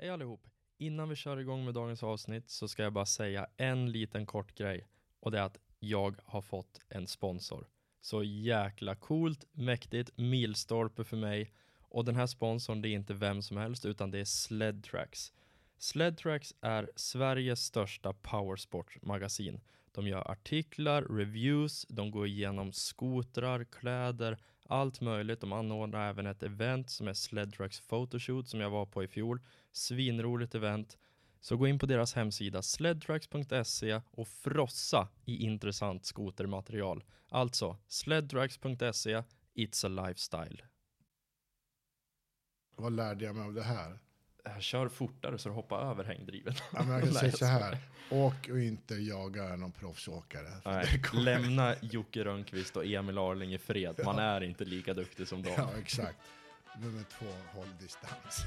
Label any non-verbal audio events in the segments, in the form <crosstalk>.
Hej allihop! Innan vi kör igång med dagens avsnitt så ska jag bara säga en liten kort grej. Och det är att jag har fått en sponsor. Så jäkla coolt, mäktigt, milstolpe för mig. Och den här sponsorn det är inte vem som helst utan det är Sledtracks. Sledtracks är Sveriges största powersportmagasin. De gör artiklar, reviews, de går igenom skotrar, kläder, allt möjligt. De anordnar även ett event som är Sledtracks Photoshoot som jag var på i fjol. Svinroligt event. Så gå in på deras hemsida sledtracks.se och frossa i intressant skotermaterial. Alltså sledtracks.se, it's a lifestyle. Vad lärde jag mig av det här? Kör fortare så du hoppar över hängdrivet. Ja, men jag kan <laughs> säga så här. Åk och inte jaga någon proffsåkare. Nej, lämna Jocke Rönnqvist och Emil Arling i fred. Man är inte lika duktig som dem. Ja, exakt. Nummer två, håll distans.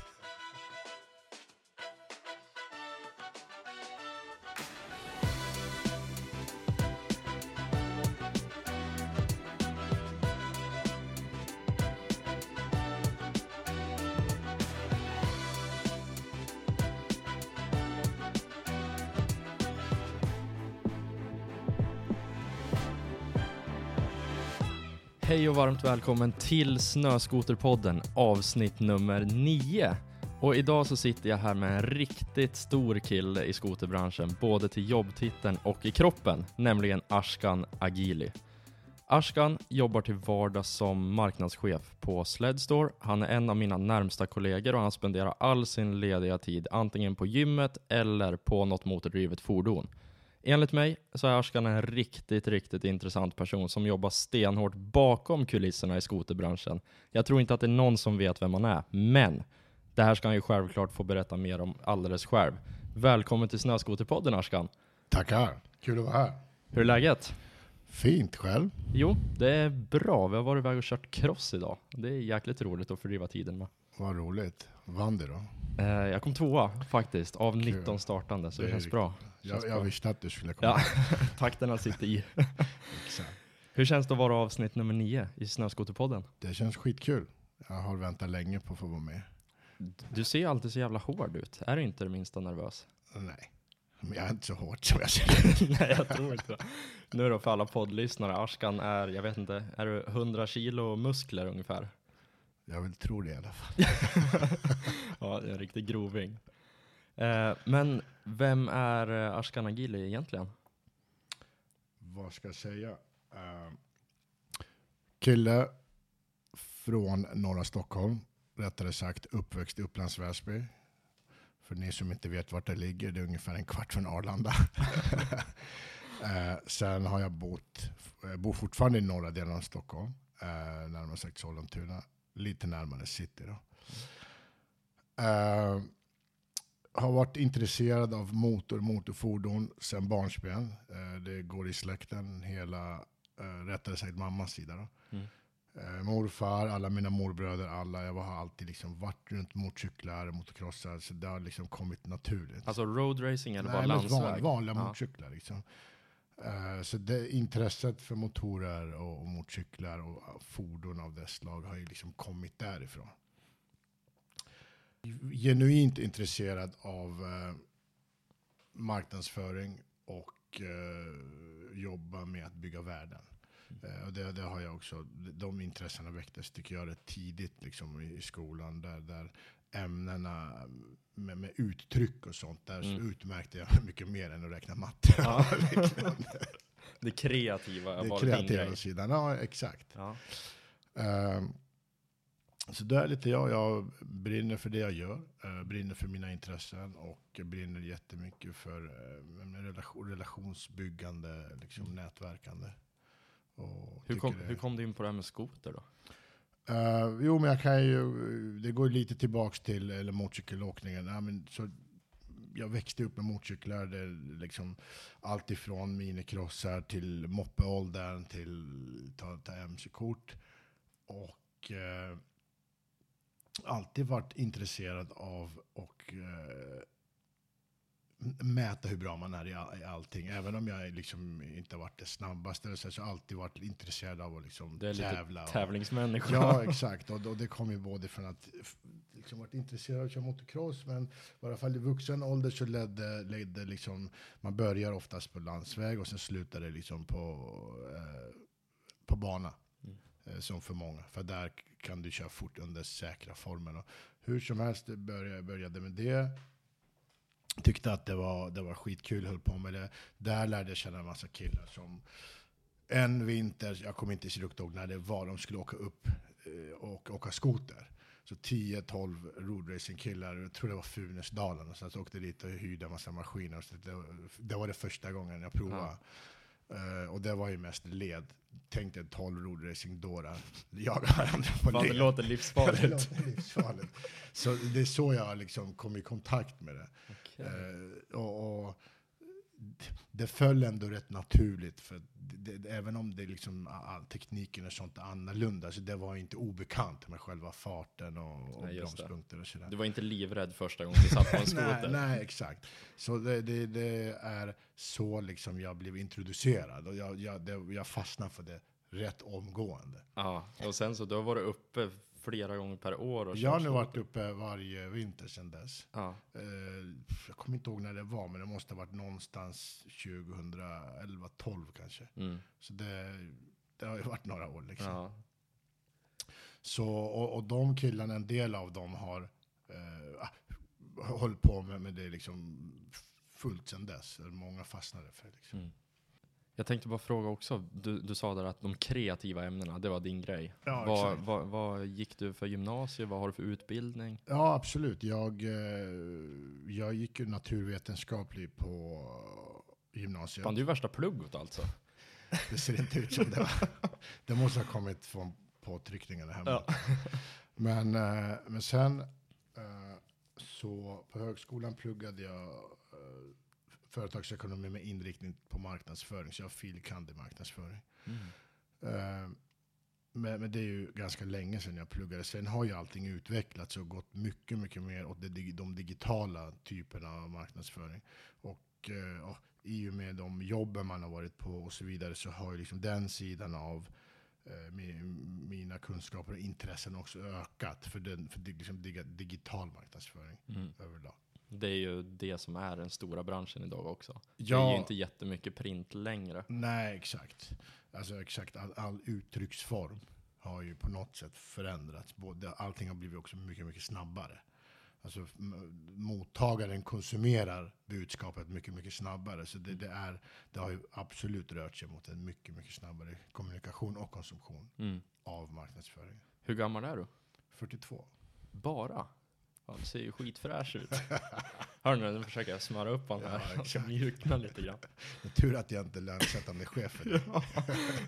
Och varmt välkommen till Snöskoterpodden avsnitt nummer 9. Och idag så sitter jag här med en riktigt stor kille i skoterbranschen, både till jobbtiteln och i kroppen, nämligen Ashkan Agili. Ashkan jobbar till vardags som marknadschef på Sledstore. Han är en av mina närmsta kollegor och han spenderar all sin lediga tid antingen på gymmet eller på något motordrivet fordon. Enligt mig så är Ashkan en riktigt, riktigt intressant person som jobbar stenhårt bakom kulisserna i skoterbranschen. Jag tror inte att det är någon som vet vem han är, men det här ska han ju självklart få berätta mer om alldeles själv. Välkommen till Snöskoterpodden Ashkan. Tackar. Kul att vara här. Hur är läget? Fint själv. Jo, det är bra. Vi har varit iväg och kört cross idag. Det är jäkligt roligt att fördriva tiden med. Vad roligt. Vann du då? Eh, jag kom tvåa faktiskt, av Kul. 19 startande, så det, Det känns riktigt bra. Jag, jag visste att du skulle komma. Ja, <laughs> takterna sitter i. Exakt. Hur känns det att vara avsnitt nummer nio i Snöskoterpodden? Det känns skitkul. Jag har väntat länge på att få vara med. Du ser alltid så jävla hård ut. Är du inte det minsta nervös? Nej, men jag är inte så hårt som jag ser. <laughs> Nej, jag tror inte det. Nu då för alla poddlyssnare, Ashkan är, jag vet inte, är du 100 kilo muskler ungefär? Jag vill tro det i alla fall. <laughs> Ja, det är en riktig groving. Eh, men vem är eh, Ashkan Agili egentligen? Vad ska jag säga? Uh, kille från norra Stockholm. Rättare sagt uppväxt i Upplands Väsby. För ni som inte vet vart det ligger, det är ungefär en kvart från Arlanda. <laughs> Eh, sen har jag bott, jag bor fortfarande i norra delen av Stockholm. Uh, närmare sagt Sollentuna. Lite närmare city då. Eh, har varit intresserad av motor motorfordon sedan barnsben. Eh, det går i släkten, hela, eh, rättare sagt mammas sida. Då. Mm. Eh, morfar, alla mina morbröder, alla. Jag har alltid liksom varit runt motorcyklar, motocrossar. Så det har liksom kommit naturligt. Alltså roadracing eller bara Nej, men landsväg? van, vanliga Ja. motorcyklar. Liksom. Så det, intresset för motorer och, och motorcyklar och fordon av det slag har ju liksom kommit därifrån. Genuint intresserad av eh, marknadsföring och eh, jobba med att bygga värden. Eh, och det, det har jag också, de intressena väcktes tycker jag rätt tidigt liksom, i, i skolan. Där, där ämnena med, med uttryck och sånt, där Mm. så utmärkte jag <laughs> mycket mer än att räkna matte. Ja. <laughs> <laughs> Det kreativa Det var din kreativa grej. sidan, ja exakt. Ja. Ehm, så det är lite jag. Jag brinner för det jag gör, eh, brinner för mina intressen och brinner jättemycket för uh, relation, relationsbyggande, liksom nätverkande. Och Hur, kom, det- hur kom du in på det här med skoter då? Eh, jo, men jag kan ju, det går lite tillbaks till eller motorcykelåkningen. Ja, men, så, jag växte upp med motorcyklar, det liksom allt ifrån minicrossar till moppeåldern till ta, ta MC-kort. Och eh, alltid varit intresserad av och eh, mäta hur bra man är i, i allting. Även om jag liksom inte varit det snabbaste så har jag alltid varit intresserad av att liksom Du är lite tävla. och- tävlingsmänniska. Ja, <laughs> exakt. Och, och det kommer ju både från att liksom varit intresserad av att köra motocross, men i alla fall i vuxen ålder så ledde, ledde liksom, man börjar oftast på landsväg och sen slutar det liksom på, eh, på bana. Mm. Eh, som för många, för där kan du köra fort under säkra former. Och hur som helst började, började med det. Tyckte att det var, det var skitkul, höll på med det. Där lärde jag känna en massa killar som en vinter, jag kommer inte ihåg när det var, de skulle åka upp eh, och åka skoter. Så 10-12 roadracingkillar, jag tror det var Funäsdalen, så jag åkte dit och hyrde en massa maskiner. Så det, det var det första gången jag provade. Uh, och det var ju mest led. Tänk dig 12 roadracing-dårar jagar varandra på Fan, det led. låter <laughs> det livsfarligt. låter livsfarligt. Så det är så jag liksom kom i kontakt med det. Okej. Eh, och, och det föll ändå rätt naturligt, för det, det, även om det liksom, all tekniken och sånt är annorlunda, så det var inte obekant med själva farten och, och Nej, bromspunkter och sådär. Du var inte livrädd första gången du satt på en <laughs> nej, skoter? nej, exakt. Så det, det, det är så liksom jag blev introducerad och jag, jag, jag fastnade för det rätt omgående. Ja, och sen så du har varit uppe flera gånger per år och Jag har nu varit uppe varje vinter sedan dess. Ja, Eh, jag kommer inte ihåg när det var, men det måste ha varit någonstans 2011, 12 kanske. mm, Så det, det har ju varit några år liksom. ja. Så, och, och de killarna, en del av dem har eh, hållit på med, med det liksom fullt sedan dess. Många fastnade för det. Liksom. Mm. Jag tänkte bara fråga också, du, du sa där att de kreativa ämnena, det var din grej. Ja, vad, vad, vad gick du för gymnasium? Vad har du för utbildning? Ja, absolut. Jag, eh, jag gick ju naturvetenskaplig på gymnasiet. Fan, du är värsta pluggot alltså. <laughs> Det ser inte ut som det. var. <laughs> Det måste ha kommit från påtryckningarna hemma. Ja. Men, eh, men sen eh, så på högskolan pluggade jag företagsekonomi med inriktning på marknadsföring. Så jag har fil. kand. i marknadsföring. Mm. Eh, Men, men det är ju ganska länge sedan jag pluggade. Sen har ju allting utvecklats och gått mycket, mycket mer åt det, de digitala typerna av marknadsföring. Och eh, i och med de jobben man har varit på och så vidare så har ju liksom den sidan av eh, mi- mina kunskaper och intressen också ökat för, den, för dig- liksom dig- digital marknadsföring Mm. överlag. Det är ju det som är den stora branschen idag också. Det är Ja. ju inte jättemycket print längre. Nej, exakt. Alltså exakt, all, all uttrycksform har ju på något sätt förändrats. Både, allting har blivit också mycket, mycket snabbare. Alltså mottagaren konsumerar budskapet mycket, mycket snabbare. Så det, det, är, det har ju absolut rört sig mot en mycket, mycket snabbare kommunikation och konsumtion Mm. av marknadsföring. Hur gammal är du? 42. Bara? Ja, du ser ju skitfräsch ut. Hör nu, nu försöker jag smöra upp honom Ja, här. Jag ska mjukna lite grann. Är tur att jag inte lönesättande chef för det.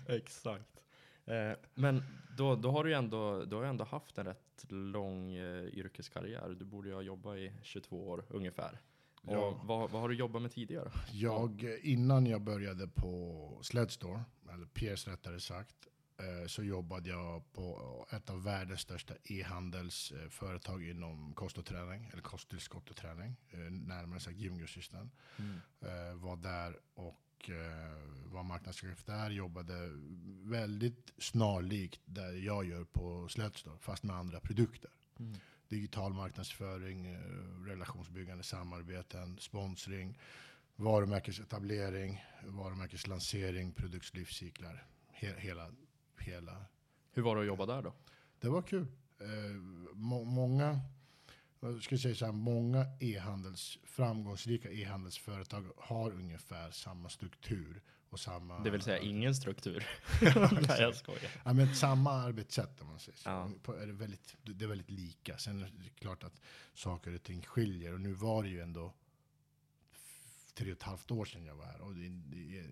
<laughs> Exakt. Eh, men då, då har du ju ändå, du har ändå haft en rätt lång eh, yrkeskarriär. Du borde ju ha jobbat i 22 år ungefär. Och Ja. vad, vad har du jobbat med tidigare? Jag, innan jag började på Sledstore, eller Pierce rättare sagt, så jobbade jag på ett av världens största e-handelsföretag inom kost och träning, eller kosttillskott och träning, eh, närmare sagt gymgrossisten. Eh, Var där och eh, var marknadschef där, jobbade väldigt snarlikt där jag gör på Sledstore, fast med andra produkter Mm. digital marknadsföring, eh, relationsbyggande samarbeten, sponsring, varumärkesetablering, varumärkeslansering, produktslivscyklar. He hela, hela. Hur var det att jobba där då? Det var kul. Eh, må många, jag ska säga så här, många e-handels, framgångsrika e-handelsföretag har ungefär samma struktur och samma... Det vill säga ingen struktur. <laughs> <laughs> Nej, jag skojar. Ja, men samma arbetssätt om man säger så. Ja. Är det, väldigt, det är väldigt lika. Sen är det klart att saker och ting skiljer. Och nu var det ju ändå tre och ett halvt år sedan jag var här. Och i,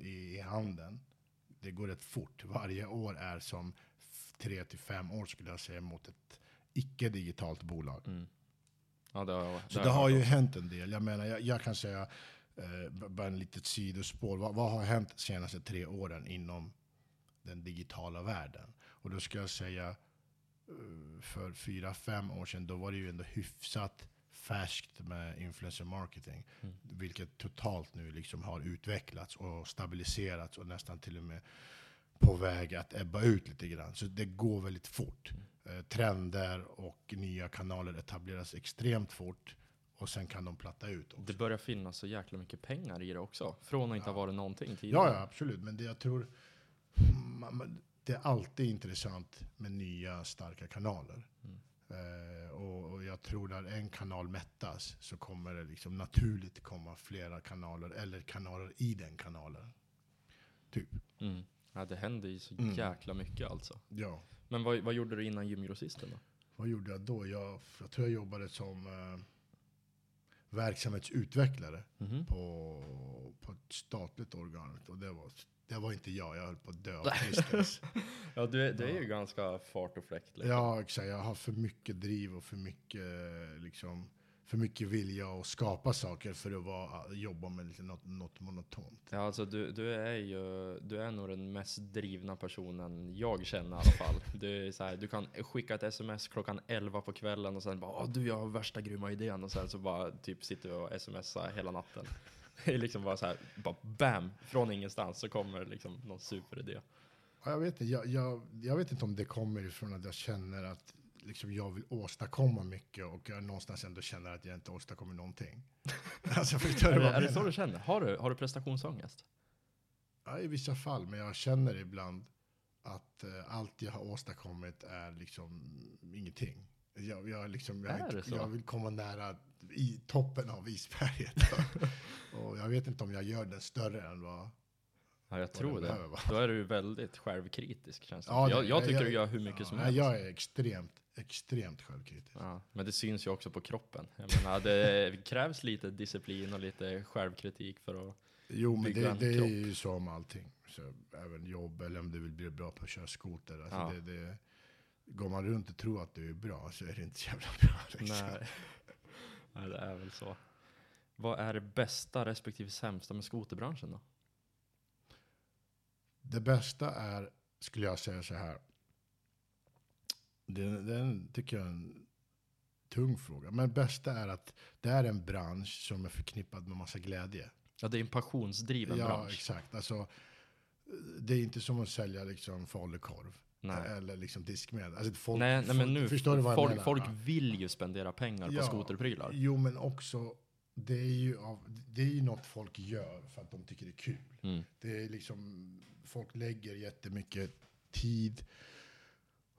i, i handeln, det går rätt fort. Varje år är som tre till fem år skulle jag säga mot ett icke-digitalt bolag. Mm. Ja, det har, Så har det har ju också. hänt en del. Jag menar, jag, jag kan säga, eh, bara en litet sidospår. Vad, vad har hänt de senaste tre åren inom den digitala världen? Och då ska jag säga, eh, för fyra, fem år sedan, då var det ju ändå hyfsat färskt med influencer marketing. Mm. Vilket totalt nu liksom har utvecklats och stabiliserats och nästan till och med på väg att ebba ut lite grann. Så det går väldigt fort. Eh, trender och nya kanaler etableras extremt fort. Och sen kan de platta ut också. Det börjar finnas så jäkla mycket pengar i det också. Från att inte ha varit någonting tidigare. Ja, ja, absolut. Men det jag tror, man, man, det är alltid intressant med nya starka kanaler. Mm. Eh, och, jag tror när en kanal mättas så kommer det liksom naturligt komma flera kanaler eller kanaler i den kanalen. Typ. Mm. Ja, det händer ju så Mm. jäkla mycket alltså. Ja. Men vad, vad gjorde du innan gymgrossisten då? Vad gjorde jag då? Jag, jag tror jag jobbade som eh, verksamhetsutvecklare Mhm. på, på ett statligt organ. Och det var, det var inte jag, jag höll på att dö av. <laughs> Ja, du är, du är ju ganska fart och fläkt. Liksom. Ja, exakt. Jag har för mycket driv och för mycket, liksom, för mycket vilja att skapa saker för att vara, jobba med lite något, något monotont. Ja, alltså du, du är ju, du är nog den mest drivna personen jag känner i alla fall. <laughs> Du, är så här, du kan skicka ett sms klockan 11 på kvällen och sen bara du jag har värsta grymma idén och sen så bara typ sitter du och smsar hela natten. Det är liksom bara så här, bara bam, från ingenstans så kommer liksom någon superidé. Ja, Jag vet, inte, jag, jag, jag vet inte om det kommer ifrån att jag känner att liksom, jag vill åstadkomma mycket och jag någonstans ändå känner att jag inte åstadkommer någonting. <laughs> alltså, Är det, är det så du känner? Har du, har du prestationsångest? Ja, i vissa fall, men jag känner ibland att eh, allt jag har åstadkommit är liksom ingenting. Jag, jag, liksom, jag, jag vill komma nära i toppen av isberget. <laughs> och jag vet inte om jag gör den större än vad... Ja, jag tror det. behöver. Då är du väldigt självkritisk känns det Ja, jag, jag tycker jag- du gör hur mycket Ja, som helst. Jag är extremt, extremt självkritisk. Ja, men det syns ju också på kroppen. Jag menar, det krävs lite disciplin och lite självkritik för att... Jo, men det, det är ju så om allting. Så även jobb eller om du vill bli bra på att köra skoter. Alltså Ja. det, det, går man runt och tror att du är bra så är det inte så jävla bra. <laughs> Liksom. Nej. Nej, det är väl så. Vad är det bästa respektive sämsta med skoterbranschen då? Det bästa är, skulle jag säga så här. Det, den tycker jag är en tung fråga. Men bästa är att det är en bransch som är förknippad med massa glädje. Ja, det är en passionsdriven ja, bransch. exakt. Alltså, det är inte som att sälja liksom falukorv. Nej. Eller liksom diskmedel. Alltså folk, nej, nej, men nu, förstår du vad jag folk, menar? folk vill ju spendera pengar på Ja, skoterprylar. Jo, men också, det är, ju av, det är ju något folk gör för att de tycker det är kul. Mm. Det är liksom, folk lägger jättemycket tid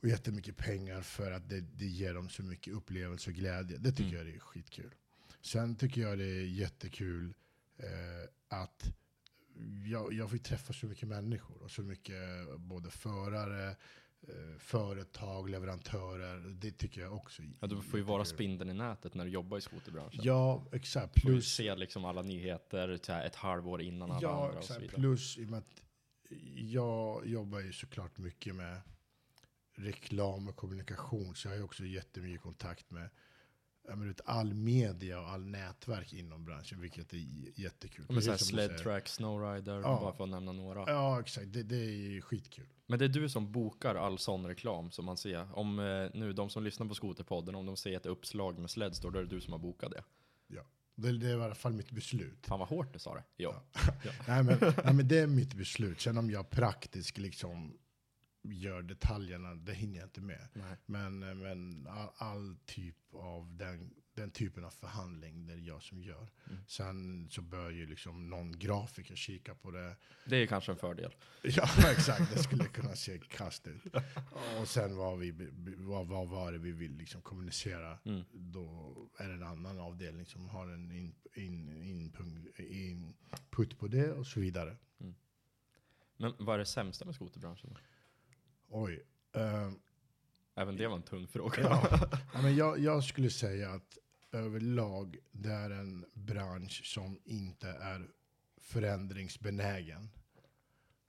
och jättemycket pengar för att det, det ger dem så mycket upplevelse och glädje. Det tycker Mm. jag är skitkul. Sen tycker jag det är jättekul eh, att jag, jag får träffa så mycket människor och så mycket både förare, eh, företag, leverantörer. Det tycker jag också Ja, du får ju vara spindeln i nätet när du jobbar i skoterbranschen. Ja, exakt. Du Plus se liksom alla nyheter ett halvår innan alla Ja, andra och så exakt. vidare. Plus i och med att jag jobbar ju såklart mycket med reklam och kommunikation. Så jag har ju också jättemycket kontakt med menar, all media och all nätverk inom branschen, vilket är jättekul. Ja, men så här Precis som du sled säger. track, snowrider, Ja. bara för att nämna några. Ja, exakt. Det, det är skitkul. Men det är du som bokar all sån reklam som man ser. Om eh, nu de som lyssnar på Skoterpodden, om de ser ett uppslag med Sledstore, då är det du som har bokat det. Det, det är i alla fall mitt beslut. Fan vad hårt du sa det. Ja. <laughs> Nej men, nej, men det är mitt beslut. Sen om jag praktiskt liksom gör detaljerna, det hinner jag inte med. Nej. Men, men all, all typ av den, den typen av förhandling, det är jag som gör. Mm. Sen så bör ju liksom någon grafiker kika på det. Det är kanske en fördel. Ja, <laughs> exakt. Det skulle kunna se kast ut. <laughs> Och sen vad, vi, vad, vad var det vi vill liksom kommunicera. Mm. Då är det en annan avdelning som har en in, in, input, input på det och så vidare. Men vad är det sämsta med skoterbranschen? Oj. eh, Även det var en tung fråga. Ja. <laughs> Ja, men jag, jag skulle säga att överlag det är en bransch som inte är förändringsbenägen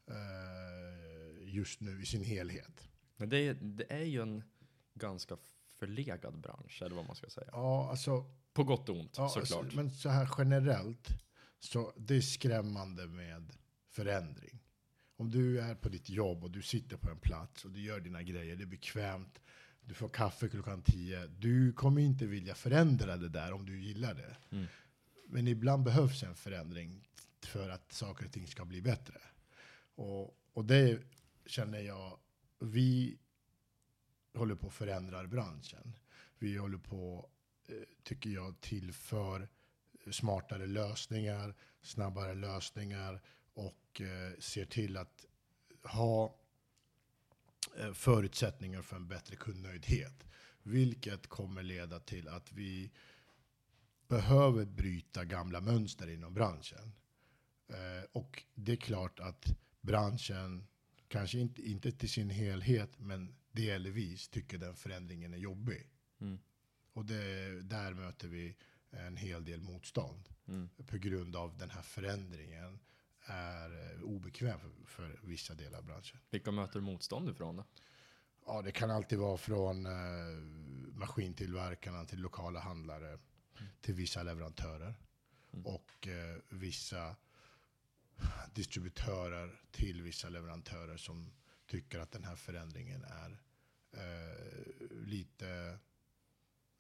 eh, just nu i sin helhet. Men det är, det är ju en ganska förlegad bransch, eller vad man ska säga. Ja, alltså, På gott och ont, ja, såklart. alltså, men så här generellt, så det är skrämmande med förändring. Om du är på ditt jobb och du sitter på en plats och du gör dina grejer, det är bekvämt, du får kaffe klockan tio. Du kommer inte vilja förändra det där om du gillar det. Mm. Men ibland behövs en förändring för att saker och ting ska bli bättre. Och, och det känner jag, vi håller på att förändra branschen. Vi håller på, eh, tycker jag, tillför smartare lösningar, snabbare lösningar och eh, ser till att ha eh, förutsättningar för en bättre kundnöjdhet. Vilket kommer leda till att vi behöver bryta gamla mönster inom branschen. Eh, och det är klart att branschen, kanske inte, inte till sin helhet, men delvis tycker den förändringen är jobbig. Mm. Och det, där möter vi en hel del motstånd Mm. på grund av den här förändringen är eh, obekväm för, för vissa delar av branschen. Vilka möter motstånd ifrån då? Ja, det kan alltid vara från eh, maskintillverkarna till lokala handlare till vissa leverantörer Mm. och eh, vissa distributörer till vissa leverantörer som tycker att den här förändringen är eh, lite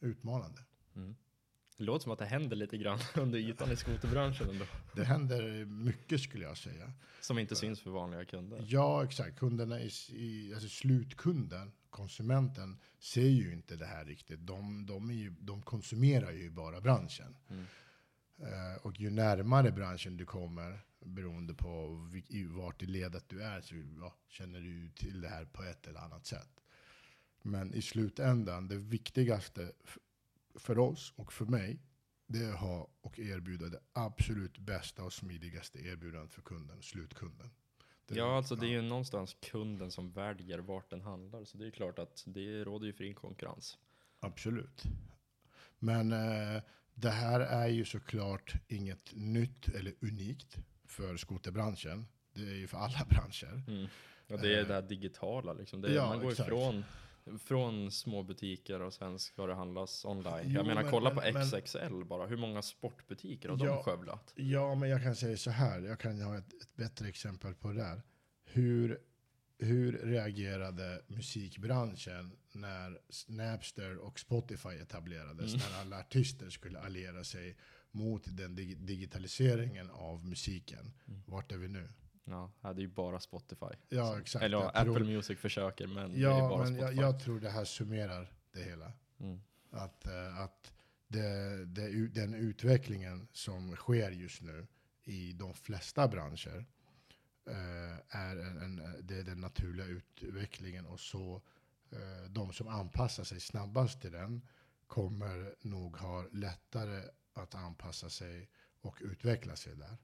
utmanande. Mm. Det låter som att det händer lite grann <laughs> under ytan i skoterbranschen ändå. Det händer mycket skulle jag säga. Som inte syns för vanliga kunder. Ja, exakt. Kunderna i, i alltså slutkunden, konsumenten, ser ju inte det här riktigt. De, de, ju, de konsumerar ju bara branschen. Mm. Eh, och ju närmare branschen du kommer, beroende på i- vart i ledet du är, så ja, känner du till det här på ett eller annat sätt. Men i slutändan, det viktigaste för oss och för mig, det är att ha och erbjuda det absolut bästa och smidigaste erbjudandet för kunden, slutkunden. Det- Ja, alltså det är ju någonstans kunden som väljer vart den handlar. Så det är klart att det råder ju fri konkurrens. Absolut. Men eh, det här är ju såklart inget nytt eller unikt för skoterbranschen. Det är ju för alla <laughs> branscher. Mm. Och det är Eh, det här digitala liksom. Är, ja, man går exakt. ifrån från små butiker och sen ska det handlas online. Jo, jag menar, men- kolla men- på men- XXL bara. Hur många sportbutiker har Ja. de skövlat? Ja, men jag kan säga så här. Jag kan ha ett, ett bättre exempel på det där. Hur, hur reagerade musikbranschen när Napster och Spotify etablerades? Mm. När alla artister skulle alliera sig mot den dig- digitaliseringen av musiken. Mm. Vart är vi nu? Ja, det är ju bara Spotify. Ja, exakt. Eller ja, Jag tror- Apple Music försöker, men det är Ja, bara men Spotify. jag, jag tror det här summerar det hela. Mm. Att, eh, att det, det, den utvecklingen som sker just nu i de flesta branscher eh, är, en, en, det är den naturliga utvecklingen och så eh, de som anpassar sig snabbast till den kommer nog ha lättare att anpassa sig och utveckla sig där.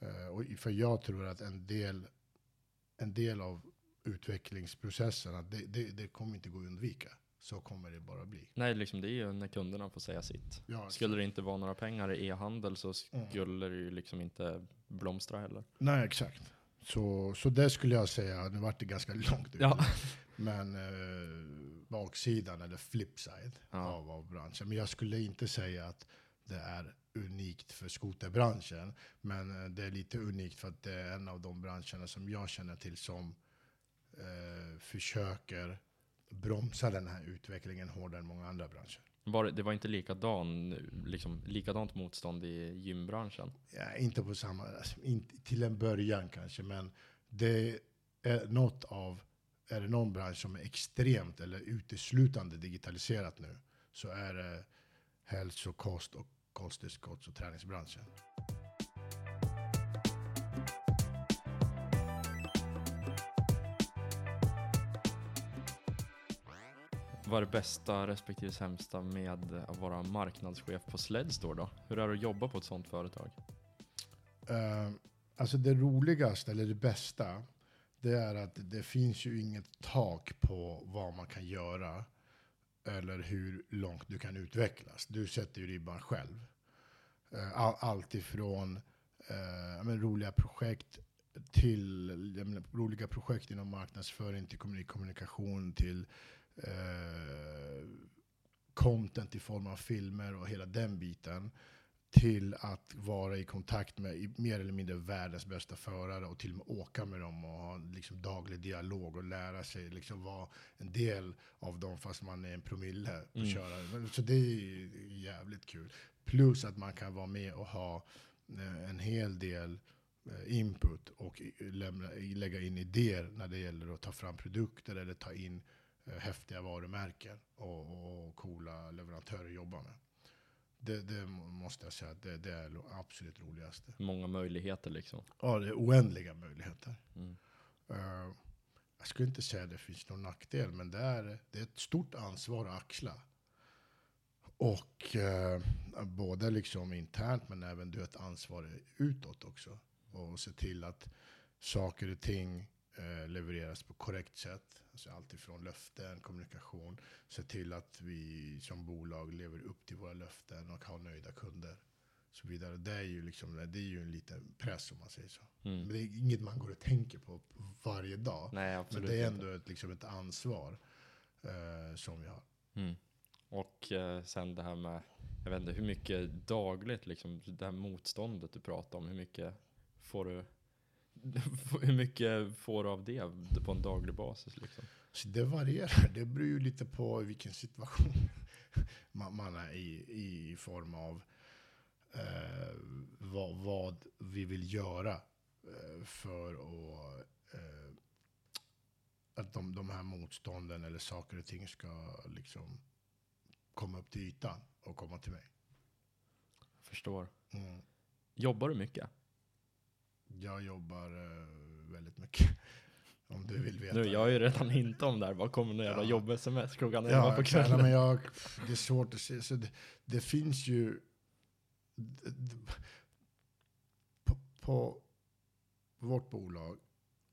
Eh, och för jag tror att en del, en del av utvecklingsprocessen, att det, det, det kommer inte gå att undvika. Så kommer det bara bli. Nej, liksom det är ju när kunderna får säga sitt. Ja, Skulle det inte vara några pengar i e-handel så Mm. skulle det ju liksom inte blomstra heller. Nej, exakt. Så, så det skulle jag säga, nu vart det ganska <laughs> långt ut. Ja. Men eh, baksidan eller flipside Ja. av, av branschen. Men jag skulle inte säga att det är unikt för skoterbranschen. Men eh, det är lite unikt för att det är en av de branscherna som jag känner till som eh, försöker bromsa den här utvecklingen hårdare än många andra branscher. Var, det- det var inte likadan, liksom, likadant motstånd i gymbranschen. Ja, inte på samma, alltså, inte, till en början kanske, men det är något av, är det någon bransch som är extremt eller uteslutande digitaliserat nu, så är det hälsokost och kosttillskotts och träningsbranschen. Vad är det bästa respektive sämsta med att vara marknadschef på Sledstore då? Hur är det att jobba på ett sånt företag? Eh, alltså det roligaste, eller det bästa, det är att det finns ju inget tak på vad man kan göra eller hur långt du kan utvecklas. Du sätter ju ribban själv. Eh, all, allt ifrån eh, men roliga projekt till menar, roliga projekt inom marknadsföring, till kommunikation, till eh, content i form av filmer och hela den biten till att vara i kontakt med mer eller mindre världens bästa förare och till och med åka med dem och ha liksom daglig dialog och lära sig liksom vara en del av dem fast man är en promille och Mm. köra. Så det är jävligt kul. Plus att man kan vara med och ha eh, en hel del eh, input och lämna, lägga in idéer när det gäller att ta fram produkter eller ta in eh, häftiga varumärken och, och coola leverantörer att jobba med. Det, det må- måste jag säga, det, det är absolut roligaste. Många möjligheter liksom. Ja, det är oändliga möjligheter. Mm. Eh, jag skulle inte säga att det finns någon nackdel, men det är, det är ett stort ansvar att axla. Och eh, både liksom internt, men även du har ett ansvar utåt också. Och se till att saker och ting eh, levereras på korrekt sätt. Alltså allt ifrån löften, kommunikation. Se till att vi som bolag lever upp till våra löften och har nöjda kunder. Så vidare. Det är ju, liksom, det är ju en liten press om man säger så. Men Mm. det är inget man går och tänker på varje dag. Nej, Men det är ändå ett, liksom ett ansvar eh, som vi har. Mm. Och eh, sen det här med, jag vet inte, hur mycket dagligt liksom, det här motståndet du pratar om, hur mycket får du, <laughs> hur mycket får du av det på en daglig basis liksom? Så det varierar. Det beror ju lite på vilken situation <laughs> man, man är i, i form av eh, vad, vad vi vill göra eh, för att, eh, att de, de här motstånden eller saker och ting ska liksom komma upp till ytan och komma till mig. Förstår. Mm. Jobbar du mycket? Jag jobbar eh, väldigt mycket. <laughs> Om du vill veta. Nu, jag har ju redan hintat om det här, vad kommer några Ja. jobb-sms klockan 11 Ja, på kvällen? Nej, men jag, det är svårt att se. Så det, det finns ju... På, på vårt bolag,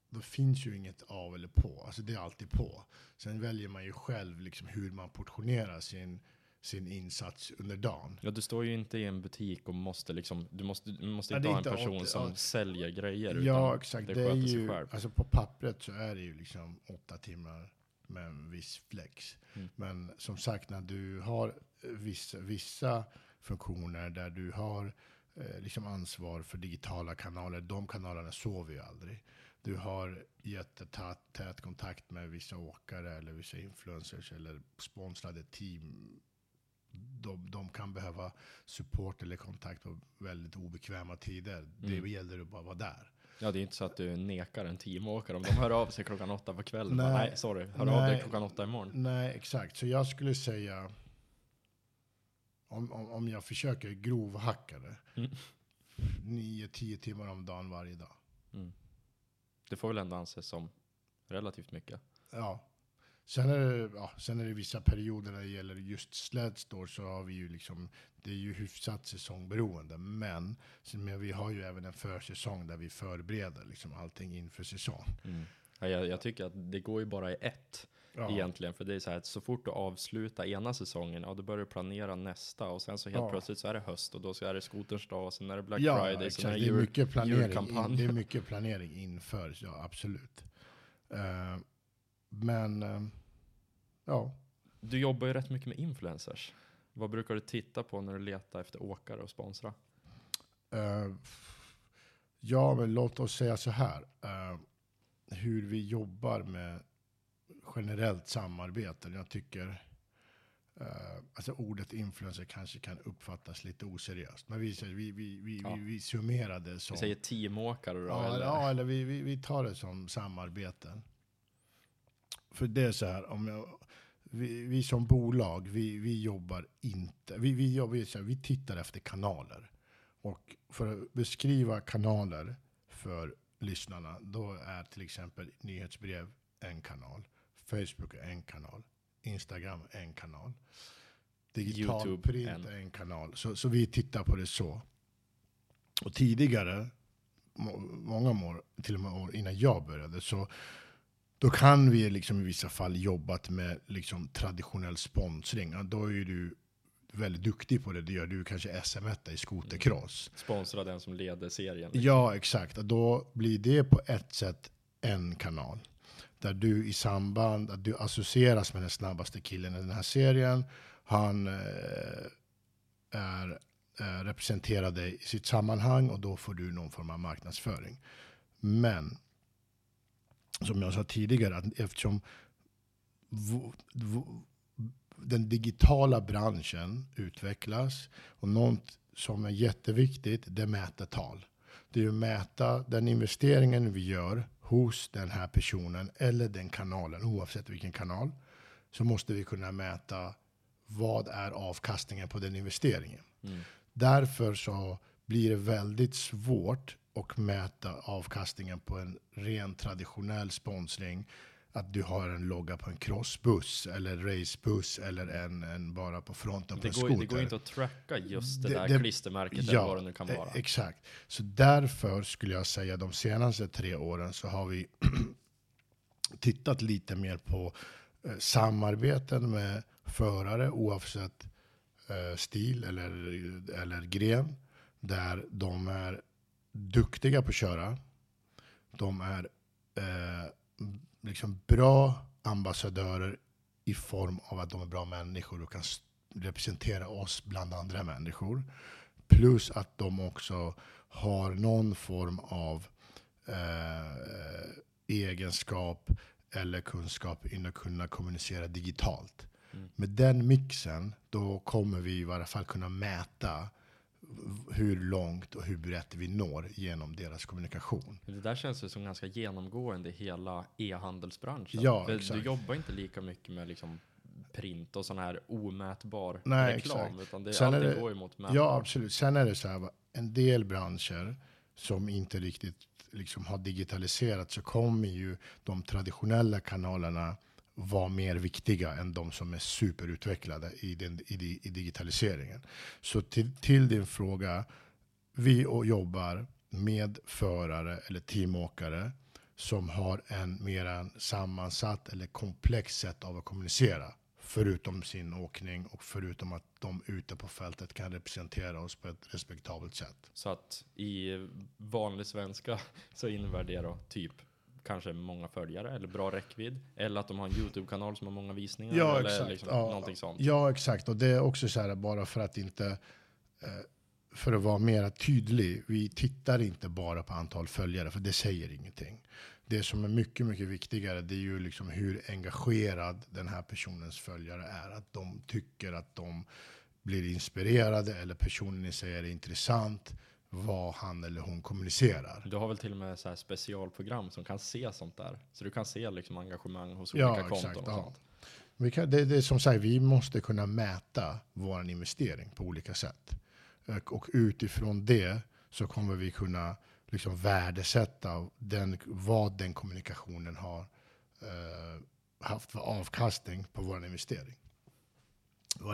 då finns ju inget av eller på. Alltså det är alltid på. Sen väljer man ju själv liksom hur man portionerar sin, sin insats under dagen. Ja, du står ju inte i en butik och måste liksom, du måste, du måste inte ha en person åt- som ja. säljer grejer, Ja, exakt. det Det, är ju, alltså på pappret så är det ju liksom åtta timmar med en viss flex. Mm. Men som sagt, när du har eh, vissa, vissa funktioner där du har eh, liksom ansvar för digitala kanaler, de kanalerna sover ju aldrig. Du har jättetät tät kontakt med vissa åkare eller vissa influencers eller sponsrade team. De, de kan behöva support eller kontakt på väldigt obekväma tider. Det Mm. gäller att bara vara där. Ja, det är inte så att du nekar en teamåkare om de hör av sig klockan åtta på kvällen. Nej, Nej. nej sorry, hör av dig Nej. klockan åtta imorgon. Nej, exakt. Så jag skulle säga, om, om, om jag försöker grovhacka det, Mm. 9-10 timmar om dagen varje dag. Mm. Det får väl ändå anses som relativt mycket. Ja. Sen är, det, ja, sen är det vissa perioder när det gäller just Sledstore så har vi ju liksom, det är ju hyfsat säsongberoende. Men, men vi har ju även en försäsong där vi förbereder liksom allting inför säsong. Ja, jag, jag tycker att det går ju bara i ett Ja, egentligen. För det är så här att så fort du avslutar ena säsongen, ja då börjar du planera nästa och sen så helt Ja. plötsligt så är det höst och då så är det skoterns dag och sen är det Black ja, Friday, exakt. sen är det det, är mycket planering, in, det är mycket planering inför, ja absolut. Eh, men, eh, ja. Du jobbar ju rätt mycket med influencers. Vad brukar du titta på när du letar efter åkare och sponsra? Eh, ja, men låt oss säga så här. eh, hur vi jobbar med generellt samarbeten. Jag tycker eh, alltså ordet influencer kanske kan uppfattas lite oseriöst. Men vi, vi, vi, vi, Ja. vi, vi summerade som... Vi säger teamåkare då, Ja, eller? ja, eller vi, vi, vi tar det som samarbeten. För det är så här, om jag, vi, vi som bolag, vi, vi jobbar inte, vi, vi, jobbar, vi, så här, vi tittar efter kanaler. Och för att beskriva kanaler för lyssnarna, då är till exempel nyhetsbrev en kanal, Facebook är en kanal, Instagram är en kanal, digital YouTube print en. är en kanal. Så, så vi tittar på det så. Och tidigare, må- många år, till och med år innan jag började, så då kan vi liksom i vissa fall jobbat med liksom traditionell sponsring. Ja, då är du väldigt duktig på det. Det gör du kanske SM1 i skotercross. Sponsra den som leder serien. Ja, exakt. Då blir det på ett sätt en kanal. Där du i samband, att du associeras med den snabbaste killen i den här serien. Han eh, är eh, representerar dig i sitt sammanhang och då får du någon form av marknadsföring. Men som jag sa tidigare, att eftersom den digitala branschen utvecklas och något som är jätteviktigt, det mäter tal. Det är ju att mäta den investeringen vi gör hos den här personen eller den kanalen, oavsett vilken kanal, så måste vi kunna mäta vad är avkastningen på den investeringen. Mm. Därför så blir det väldigt svårt att mäta avkastningen på en ren traditionell sponsring. Att du har en logga på en crossbuss eller racebuss eller en, en bara på fronten på en skoter. det går inte att tracka just det, Det- där det- klistermärket eller Ja, vad det nu kan eh, vara. Exakt. Så därför skulle jag säga de senaste tre åren så har vi <clears throat> tittat lite mer på eh, samarbeten med förare oavsett eh, stil eller, eller gren. Där de är duktiga på att köra. De är eh, liksom bra ambassadörer i form av att de är bra människor och kan representera oss bland andra människor. Plus att de också har någon form av eh, egenskap eller kunskap inom att kunna kommunicera digitalt. Mm. Med den mixen, då kommer vi i varje fall kunna mäta hur långt och hur brett vi når genom deras kommunikation. Det där känns ju som ganska genomgående i hela e-handelsbranschen. Ja, För exakt. Du jobbar inte lika mycket med liksom print och sån här omätbar Nej, reklam. exakt. Utan det, Sen är det- går ju mot mätbart. Ja, absolut. Sen är det så här, en del branscher som inte riktigt liksom har digitaliserat så kommer ju de traditionella kanalerna vara mer viktiga än de som är superutvecklade i, den, i, i digitaliseringen. Så till, till din fråga, vi jobbar med förare eller teamåkare som har en mer sammansatt eller komplex sätt av att kommunicera. Förutom sin åkning och förutom att de ute på fältet kan representera oss på ett respektabelt sätt. Så att i vanlig svenska så innebär det då typ kanske många följare eller bra räckvidd. Eller att de har en YouTube-kanal som har många visningar. Ja, eller exakt. Liksom Ja. någonting sånt. Ja, exakt. Och det är också så här, bara för att inte eh, för att vara mer tydlig, vi tittar inte bara på antal följare, för det säger ingenting. Det som är mycket, mycket viktigare, det är ju liksom hur engagerad den här personens följare är. Att de tycker att de blir inspirerade eller personen i sig är intressant, vad han eller hon kommunicerar. Du har väl till och med så specialprogram som kan se sånt där. Så du kan se liksom engagemang hos Ja, olika konton exakt, och ja. Vi kan, det, det är som sagt, vi måste kunna mäta vår investering på olika sätt. Och, och utifrån det så kommer vi kunna liksom värdesätta den, vad den kommunikationen har eh, haft för avkastning på vår investering.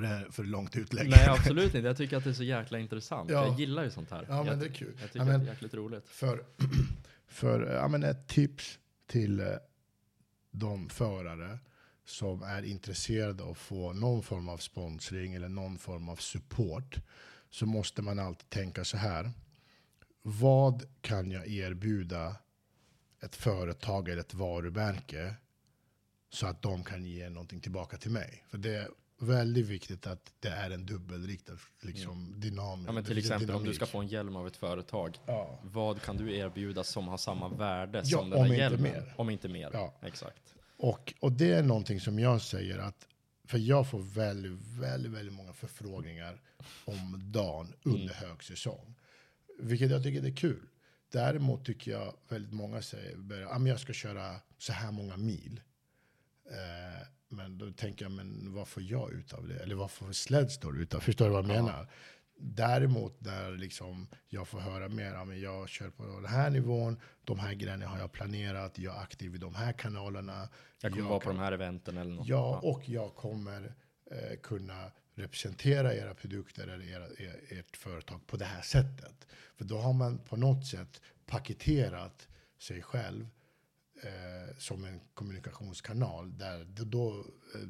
Var det för långt utlägg? Nej, absolut inte. Jag tycker att det är så jäkla intressant. Ja. Jag gillar ju sånt här. Ja, men jag, det är kul. jag tycker Ja, men- att det är jäkligt roligt. För, <clears throat> för ja, men ett tips till eh, de förare som är intresserade av att få någon form av sponsring eller någon form av support så måste man alltid tänka så här. Vad kan jag erbjuda ett företag eller ett varumärke så att de kan ge någonting tillbaka till mig? För det väldigt viktigt att det är en dubbelriktad liksom, dynamisk. Ja, men till exempel om du ska få en hjälm av ett företag. Ja. Vad kan du erbjuda som har samma värde Ja, som den om där hjälmen? mer. Om inte mer. Ja. Exakt. Och, och det är någonting som jag säger att, för jag får väldigt, väldigt, väldigt många förfrågningar om dagen under högsäsong. Vilket jag tycker är kul. Däremot tycker jag väldigt många säger, men jag ska köra så här många mil. Eh, men då tänker jag, men vad får jag ut av det? Eller vad får Sledstore ut av? Förstår du vad jag Ja. menar? Däremot när liksom jag får höra mer, ja, men jag kör på den här nivån, de här grejerna har jag planerat, jag är aktiv i de här kanalerna. Jag kommer jag vara på kan- de här eventen eller något. Ja, och jag kommer eh, kunna representera era produkter eller era, er, ert företag på det här sättet. För då har man på något sätt paketerat sig själv eh, som en kommunikationskanal. Där, då då eh,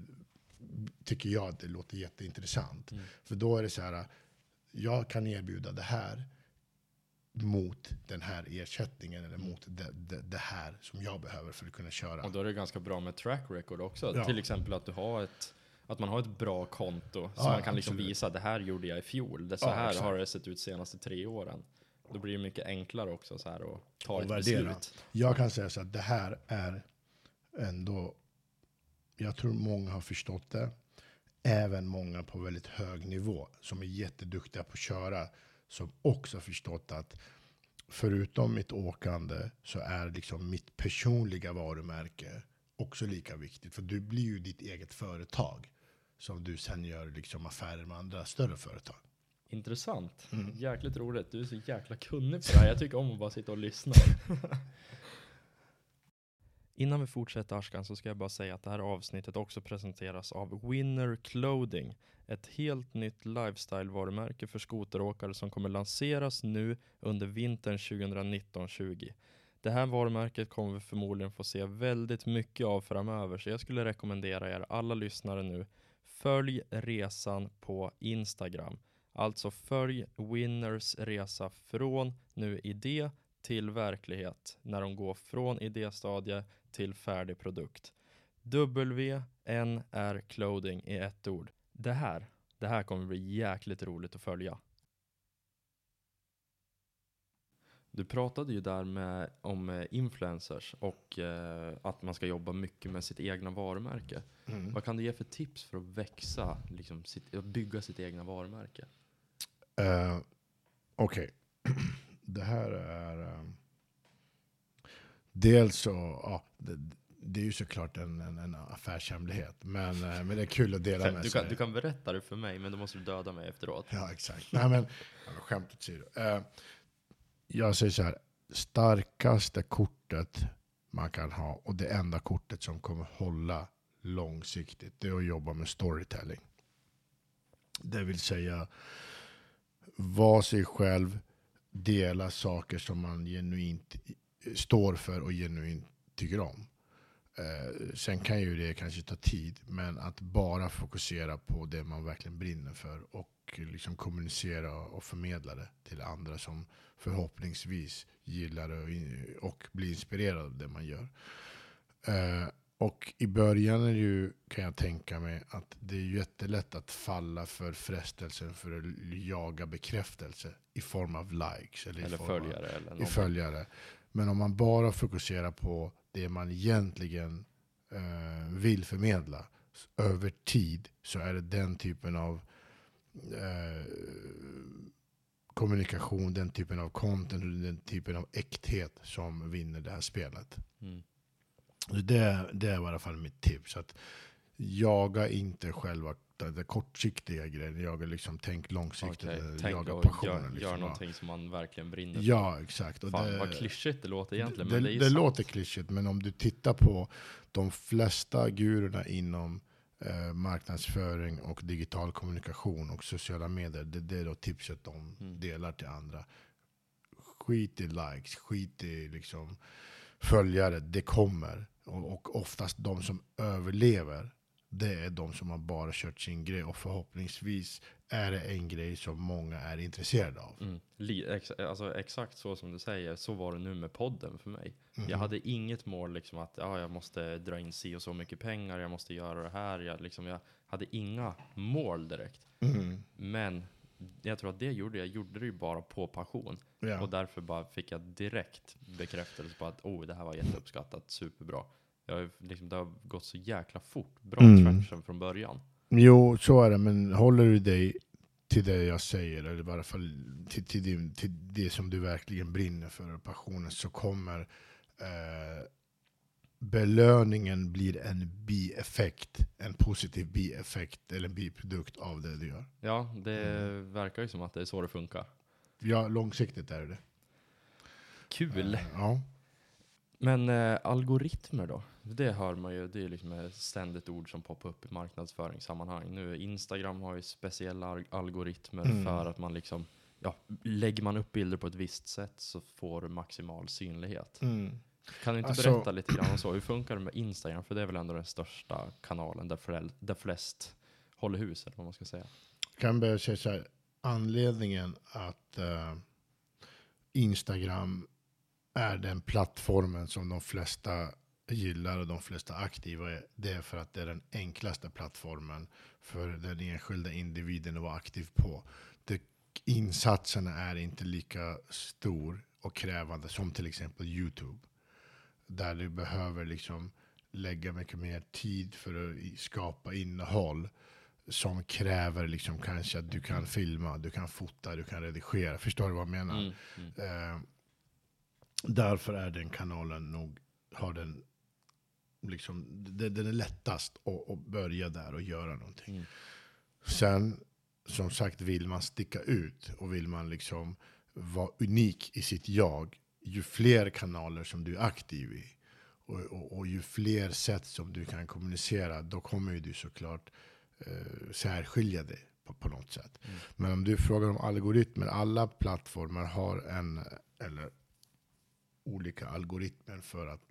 tycker jag att det låter jätteintressant. Mm. För då är det så här, jag kan erbjuda det här mot den här ersättningen eller mot det, det, det här som jag behöver för att kunna köra. Och då är det ganska bra med track record också. Ja. Till exempel att du har ett att man har ett bra konto så Ja, man kan liksom absolut. visa det här gjorde jag i fjol. Det så Ja, här exakt. har det sett ut senaste tre åren. Då blir det mycket enklare också så här att ta ett värdera. beslut. Jag kan säga så att det här är ändå, jag tror många har förstått det. Även många på väldigt hög nivå som är jätteduktiga på att köra. Som också har förstått att förutom mitt åkande så är liksom mitt personliga varumärke också lika viktigt. För du blir ju ditt eget företag som du sen gör liksom affärer med andra större företag. Intressant. Mm. Jäkligt roligt. Du är så jäkla kunnig på det här. Jag tycker om att bara sitta och lyssna. <laughs> Innan vi fortsätter Ashkan så ska jag bara säga att det här avsnittet också presenteras av Winner Clothing. Ett helt nytt lifestyle-varumärke för skoteråkare som kommer lanseras nu under vintern 2019-20. Det här varumärket kommer vi förmodligen få se väldigt mycket av framöver så jag skulle rekommendera er alla lyssnare nu Följ resan på Instagram. Alltså följ Winners resa från nu idé till verklighet när de går från idéstadie till färdig produkt. WNR Clothing i ett ord. Det här, det här kommer bli jäkligt roligt att följa. Du pratade ju där med, om eh, influencers och eh, att man ska jobba mycket med sitt egna varumärke. Mm. Vad kan du ge för tips för att växa, liksom sitt, att bygga sitt egna varumärke? Uh, Okej, <clears throat> det här är... eh, dels så, ja, det, det är ju såklart en, en, en affärshemlighet. Men, eh, men det är kul att dela med Du sig. kan, du kan berätta det för mig, men då måste du döda mig efteråt. Ja, exakt. Nej, men skämt åsido. Uh, jag säger så här, starkaste kortet man kan ha och det enda kortet som kommer hålla långsiktigt, det är att jobba med storytelling. Det vill säga, vara sig själv, dela saker som man genuint står för och genuint tycker om. Eh, sen kan ju det kanske ta tid, men att bara fokusera på det man verkligen brinner för och liksom kommunicera och förmedla det till andra som förhoppningsvis gillar det och, och blir inspirerade av det man gör. Eh, och i början är ju, kan jag tänka mig, att det är jättelätt att falla för frestelsen för att jaga bekräftelse i form av likes. Eller, i Eller av- följare eller i följare. Men om man bara fokuserar på det man egentligen eh, vill förmedla över tid så är det den typen av eh, kommunikation, den typen av content och den typen av äkthet som vinner det här spelet. Mm. Det, det är i alla fall mitt tips. Att jaga inte själva den kortsiktiga grejen. Jaga liksom, tänk långsiktigt. Okej, eh, tänk jaga passionen. gör, liksom. gör Ja. någonting som man verkligen brinner för. Ja, exakt. Och Fan det- vad klyschigt det låter egentligen, det, men det det sant. låter klyschigt, men om du tittar på de flesta gurorna inom eh, marknadsföring och digital kommunikation och sociala medier, det, det är då tipset de Mm. delar till andra. Skit i likes, skit i liksom följare, det kommer. Och, och oftast de som överlever, det är de som har bara kört sin grej och förhoppningsvis är det en grej som många är intresserade av. Mm. Ex alltså, exakt så som du säger, så var det nu med podden för mig. Mhm. Jag hade inget mål liksom att ja, jag måste dra in si och så mycket pengar, jag måste göra det här. Jag, liksom, jag hade inga mål direkt. Mm. Men jag tror att det gjorde jag, gjorde det ju bara på passion. Ja. Och därför bara fick jag direkt bekräftelse på att oh, det här var jätteuppskattat, superbra. Jag liksom, det har gått så jäkla fort, bra Mm. från början. Jo, så är det, men håller du dig till det jag säger, eller i varje fall till, till, det, till det som du verkligen brinner för, och passionen, så kommer eh, belöningen blir en bieffekt, en positiv bieffekt eller biprodukt av det du gör. Ja, det Mm. verkar ju som att det är så det funkar. Ja, långsiktigt är det det. Kul! Eh, Ja. Men eh, algoritmer då? Det hör man ju, det är liksom ett ständigt ord som poppar upp i marknadsföringssammanhang. Nu Instagram har ju speciella al- algoritmer Mm. för att man liksom, ja, lägger man upp bilder på ett visst sätt så får du maximal synlighet. Mm. Kan du inte Alltså- berätta lite grann om så? Hur funkar det med Instagram? För det är väl ändå den största kanalen där, där flest håller hus, eller vad man ska säga. kan börja säga så här, anledningen att eh, Instagram är den plattformen som de flesta gillar och de flesta aktiva är, det är för att det är den enklaste plattformen för den enskilda individen att vara aktiv på. Det, insatserna är inte lika stor och krävande som till exempel YouTube. Där du behöver liksom lägga mycket mer tid för att skapa innehåll som kräver liksom kanske att du kan filma, du kan fota, du kan redigera. Förstår du vad jag menar? Mm, mm. Eh, därför är den kanalen nog, har den, liksom, det- den är lättast att, att börja där och göra någonting. Mm. Sen, som sagt, vill man sticka ut och vill man liksom vara unik i sitt jag, ju fler kanaler som du är aktiv i och, och, och ju fler sätt som du kan kommunicera, då kommer ju du såklart eh, särskilja dig på, på något sätt. Mm. Men om du frågar om algoritmer, alla plattformar har en, eller olika algoritmer för att,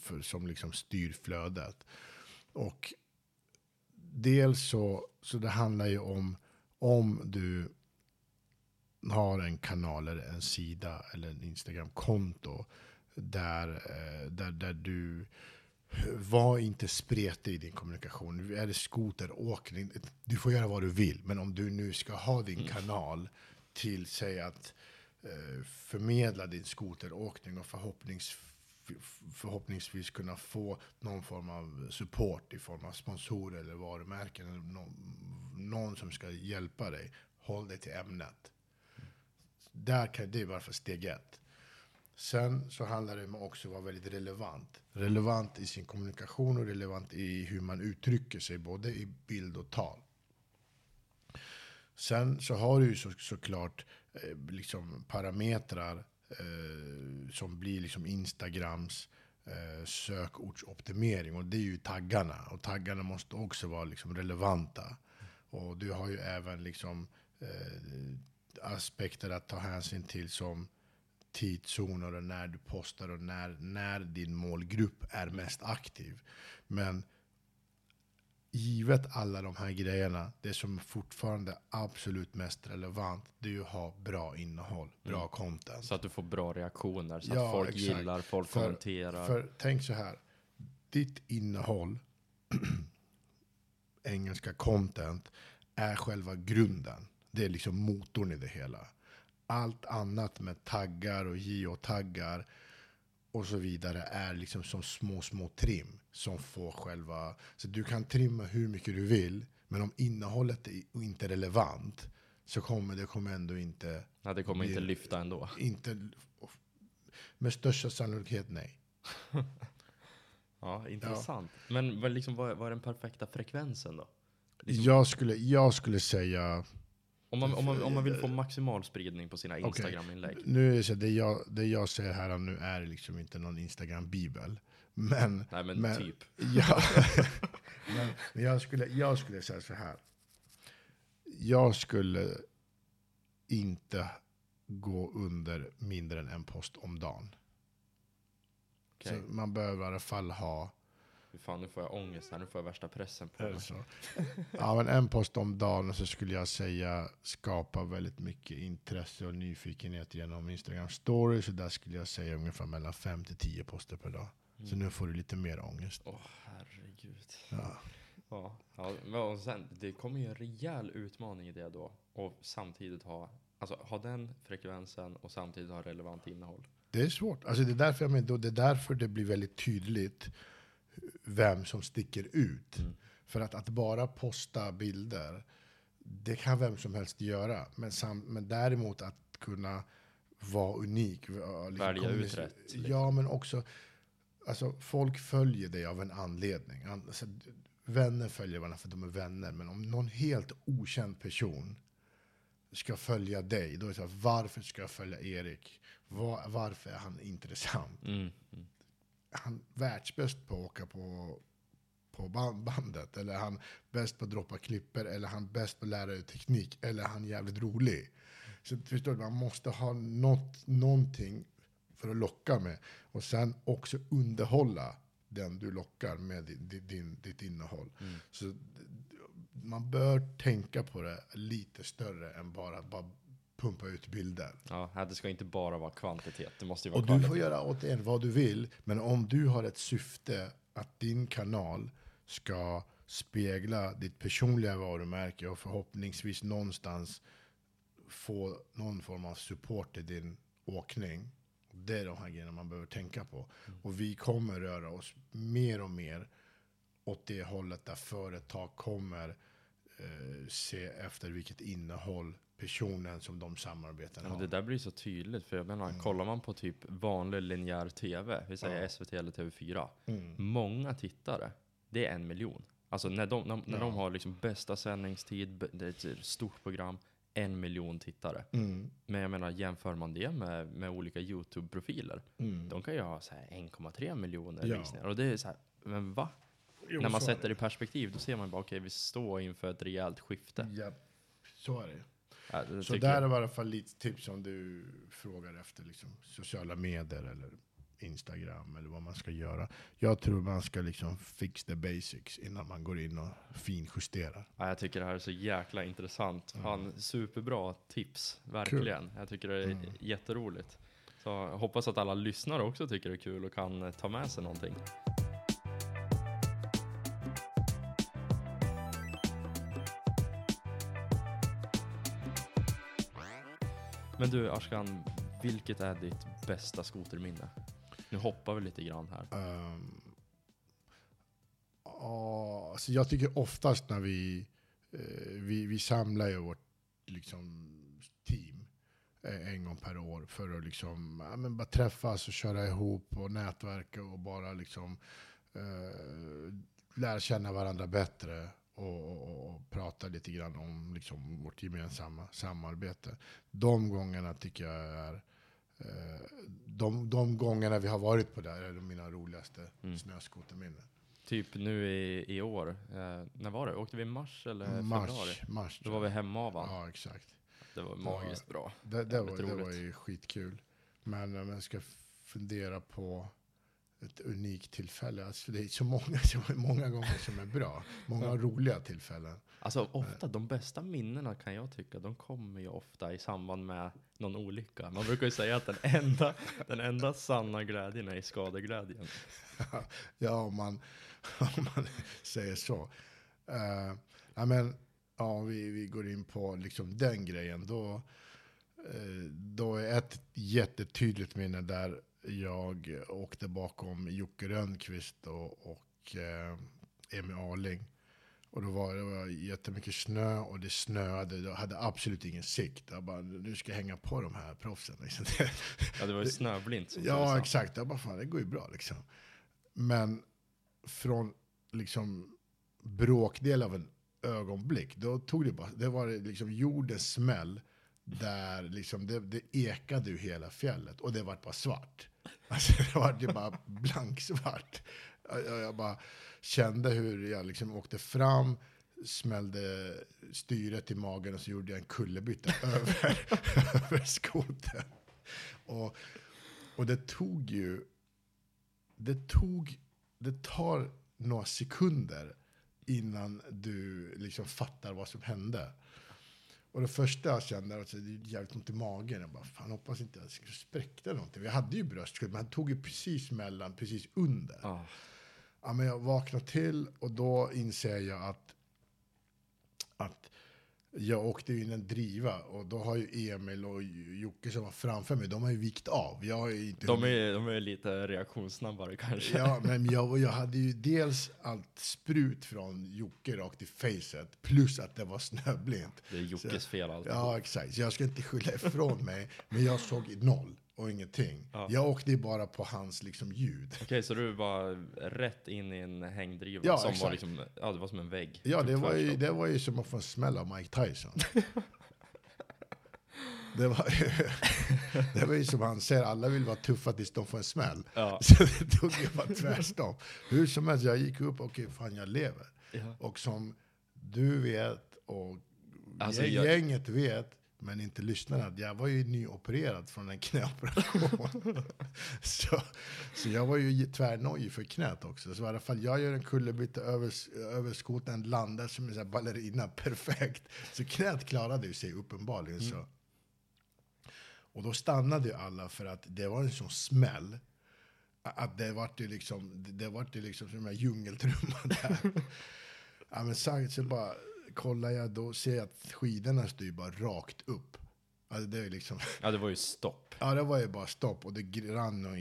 för, som liksom styr flödet. Och dels så, så det handlar ju om, om du har en kanal eller en sida eller en Instagram-konto där, eh, där, där du var inte spretig i din kommunikation. Är det skoteråkning? Du får göra vad du vill. Men om du nu ska ha din kanal till, säg att eh, förmedla din skoteråkning och förhoppnings, förhoppningsvis kunna få någon form av support i form av sponsorer eller varumärken. Eller någon, någon som ska hjälpa dig. Håll dig till ämnet. Där kan, det är varför steg ett. Sen så handlar det om också att vara väldigt relevant. Relevant i sin kommunikation och relevant i hur man uttrycker sig, både i bild och tal. Sen så har du ju så, såklart eh, Eh, liksom parametrar eh, som blir liksom Instagrams eh, sökordsoptimering. Och det är ju taggarna. Och taggarna måste också vara liksom relevanta. Och du har ju även liksom eh, aspekter att ta hänsyn till som tidszoner och när du postar och när, när din målgrupp är mest aktiv. Men givet alla de här grejerna, det som fortfarande är absolut mest relevant, det är ju att ha bra innehåll, bra Mm. content. Så att du får bra reaktioner, så Ja, att folk exakt. gillar, folk För- kommenterar. För tänk så här, ditt innehåll, <clears throat> engelska content, är själva grunden. Det är liksom motorn i det hela. Allt annat med taggar och geotaggar och så vidare är liksom som små, små trim som får själva... Så du kan trimma hur mycket du vill, men om innehållet är inte relevant så kommer det kommer ändå inte... Nej, det kommer inte det- lyfta ändå. inte med största sannolikhet nej. <laughs> Ja, intressant. Men vad, liksom, vad, vad är den perfekta frekvensen då? Liksom, Jag skulle, jag skulle säga... om, man, om, man, om man vill få maximal spridning på sina. Instagram-inlägg. Nu är det jag, det jag säger här nu är liksom inte någon Instagram-bibel. Men, Nej, men, men- typ. <laughs> ja, men, jag, skulle, jag skulle säga så här. Jag skulle inte gå under mindre än en post om dagen. Så man behöver i alla fall ha Fan, nu får jag ångest här. Nu får jag värsta pressen på mig. Ja, men en post om dagen så skulle jag säga skapar väldigt mycket intresse och nyfikenhet genom Instagram stories. Så där skulle jag säga ungefär mellan 5 till 10 poster per dag. Så nu får du lite mer ångest. Åh, herregud. Ja. Ja, ja, och sen, det kommer ju en rejäl utmaning i det då. Och samtidigt ha, alltså, ha den frekvensen och samtidigt ha relevant innehåll. Det är svårt. Alltså det, är därför jag menar, det är därför det blir väldigt tydligt vem som sticker ut. Mm. För att, att bara posta bilder, det kan vem som helst göra. Men, sam, men däremot att kunna vara unik. liksom Välja ut rätt, liksom. Ja, men också, alltså folk följer dig av en anledning. An- Alltså, vänner följer varandra för att de är vänner. Men om någon helt okänd person ska följa dig, då är det så här, varför ska jag följa Erik? Var, varför är han intressant? Mm. Mm. Han världsbäst på att åka på, på ban- bandet? Eller han bäst på att droppa klipper? Eller han bäst på att lära ut teknik? Eller han jävligt rolig? Så förstår du, man måste ha något, någonting för att locka med. Och sen också underhålla den du lockar med din, din, ditt innehåll. Mm. Så man bör tänka på det lite större än bara bara pumpa ut bilder. Ja, det ska inte bara vara kvantitet. Det måste ju vara Och du kvalitet. får göra återigen vad du vill, men om du har ett syfte att din kanal ska spegla ditt personliga varumärke och förhoppningsvis någonstans få någon form av support i din åkning. Det är de här grejerna man behöver tänka på. Och vi kommer röra oss mer och mer åt det hållet där företag kommer eh, se efter vilket innehåll personen som de samarbetar Ja, har. det där blir så tydligt, för jag menar, Mm. kollar man på typ vanlig linjär TV, vi säger Ja. SVT eller TV4, Mm. många tittare, det är en miljon. Alltså när de, när, när Ja. de har liksom bästa sändningstid, det är ett stort program, en miljon tittare. Mm. Men jag menar, jämför man det med, med olika YouTube-profiler, Mm. de kan ju ha så här 1,3 miljoner Ja. visningar. Och det är så här, men va? Jo, när man sätter det i perspektiv, då ser man bara, okej, vi står inför ett rejält skifte. Ja, så är det. Ja, Så där jag. är i alla fall lite tips om du frågar efter liksom, sociala medier eller Instagram eller vad man ska göra. Jag tror man ska liksom fix the basics innan man går in och finjusterar. Ja, jag tycker det här är så jäkla intressant. Mm. Fan, superbra tips, verkligen. Jag tycker det är Mm. jätteroligt. Så hoppas att alla lyssnare också tycker det är kul och kan ta med sig någonting. Men du Ashkan, vilket är ditt bästa skoterminne? Nu hoppar vi lite grann här. Um, uh, så jag tycker oftast när vi, uh, vi, vi samlar ju vårt liksom, team uh, en gång per år för att liksom, uh, men bara träffas och köra ihop och nätverka och bara liksom, eh, lära känna varandra bättre och, och, och prata lite grann om liksom, vårt gemensamma samarbete. De gångerna tycker jag är eh, de, de gångerna vi har varit på där är de mina roligaste Mm. snöskoterminnen. Typ nu i, i år, eh, när var det? Åkte vi i mars eller februari? Mars, mars Då var vi hemma Ja, exakt. Det var magiskt bra. Det, det, var, det var ju skitkul. Men om jag ska fundera på ett unikt tillfälle. Alltså det är så många, <laughs> så många gånger som är bra. Många roliga tillfällen. Alltså ofta, de bästa minnena kan jag tycka, de kommer ju ofta i samband med någon olycka. Man brukar ju säga att den enda, <laughs> den enda sanna glädjen är skadeglädjen. Ja, om man, <laughs> om man säger så. Uh, ja, men, ja, vi, vi går in på liksom den grejen. Då, eh, då är ett jättetydligt minne där jag åkte bakom Jocke Rönnqvist och, och eh, Emil Arling. Och då var det var jättemycket snö och det snöade. Jag hade absolut ingen sikt. Jag bara, nu ska jag hänga på de här proffsen. <laughs> Liksom. Ja, det var ju snöblint som Ja, exakt. Jag bara, fan, det går ju bra liksom. Men från liksom bråkdel av en ögonblick, då tog det bara, det var liksom jordens smäll där liksom det, det ekade ur hela fjället och det var bara svart. Alltså <laughs> det var ju bara blanksvart. Jag, jag bara kände hur jag liksom åkte fram, smällde styret i magen och så gjorde jag en kullerbytta <laughs> över, över skotern. Och, och det tog ju, det tog, det tar några sekunder innan du liksom fattar vad som hände. Och det första jag kände var att det är jävligt ont i magen. Jag bara, fan hoppas inte jag spräckte någonting. Vi hade ju bröstskydd, men han tog ju precis mellan, precis under. Ja. Ja, men jag vaknar till och då inser jag att, att jag åkte in en driva och då har ju Emil och Jocke som var framför mig, de har ju vikt av. Jag har ju inte De är, de är lite reaktionssnabbare kanske. Ja, men jag, jag hade ju dels allt sprut från Jocke rakt i facet, plus att det var snöblint. Det är Jockes fel allt. Ja, exakt. Så jag ska inte skylla ifrån mig, men jag såg noll och ingenting. Ja. Jag åkte bara på hans liksom ljud. Okej, så du var rätt in i en hängdriva Ja, som var exakt. liksom, ja det var som en vägg. Ja, Typ det var, ju, det var ju som att få en smäll av Mike Tyson. <laughs> Det var, <laughs> det var ju som han säger, alla vill vara tuffa tills de får en smäll. Ja. <laughs> Så det tog ju bara tvärstopp. Hur som helst, jag gick upp och okej, fan jag lever. Ja. Och som du vet och Alltså, gäng- jag- gänget vet, men inte lyssnarna, att jag var ju nyopererad från en knäoperation. <laughs> så, så jag var ju tvärnojig för knät också. Så i alla fall, jag gör en kullerbytta över, över skoten, landar som en ballerina, <laughs> perfekt. Så knät klarade ju sig uppenbarligen. Så. Och då stannade ju alla för att det var en sån smäll. Att det vart ju liksom, det vart ju liksom som en djungeltrumma där. <laughs> ja, men sagt så bara kollar jag, då ser jag att skidorna står ju bara rakt upp. Alltså det är liksom, ja, det var ju stopp. ja det var ju bara stopp och det rann och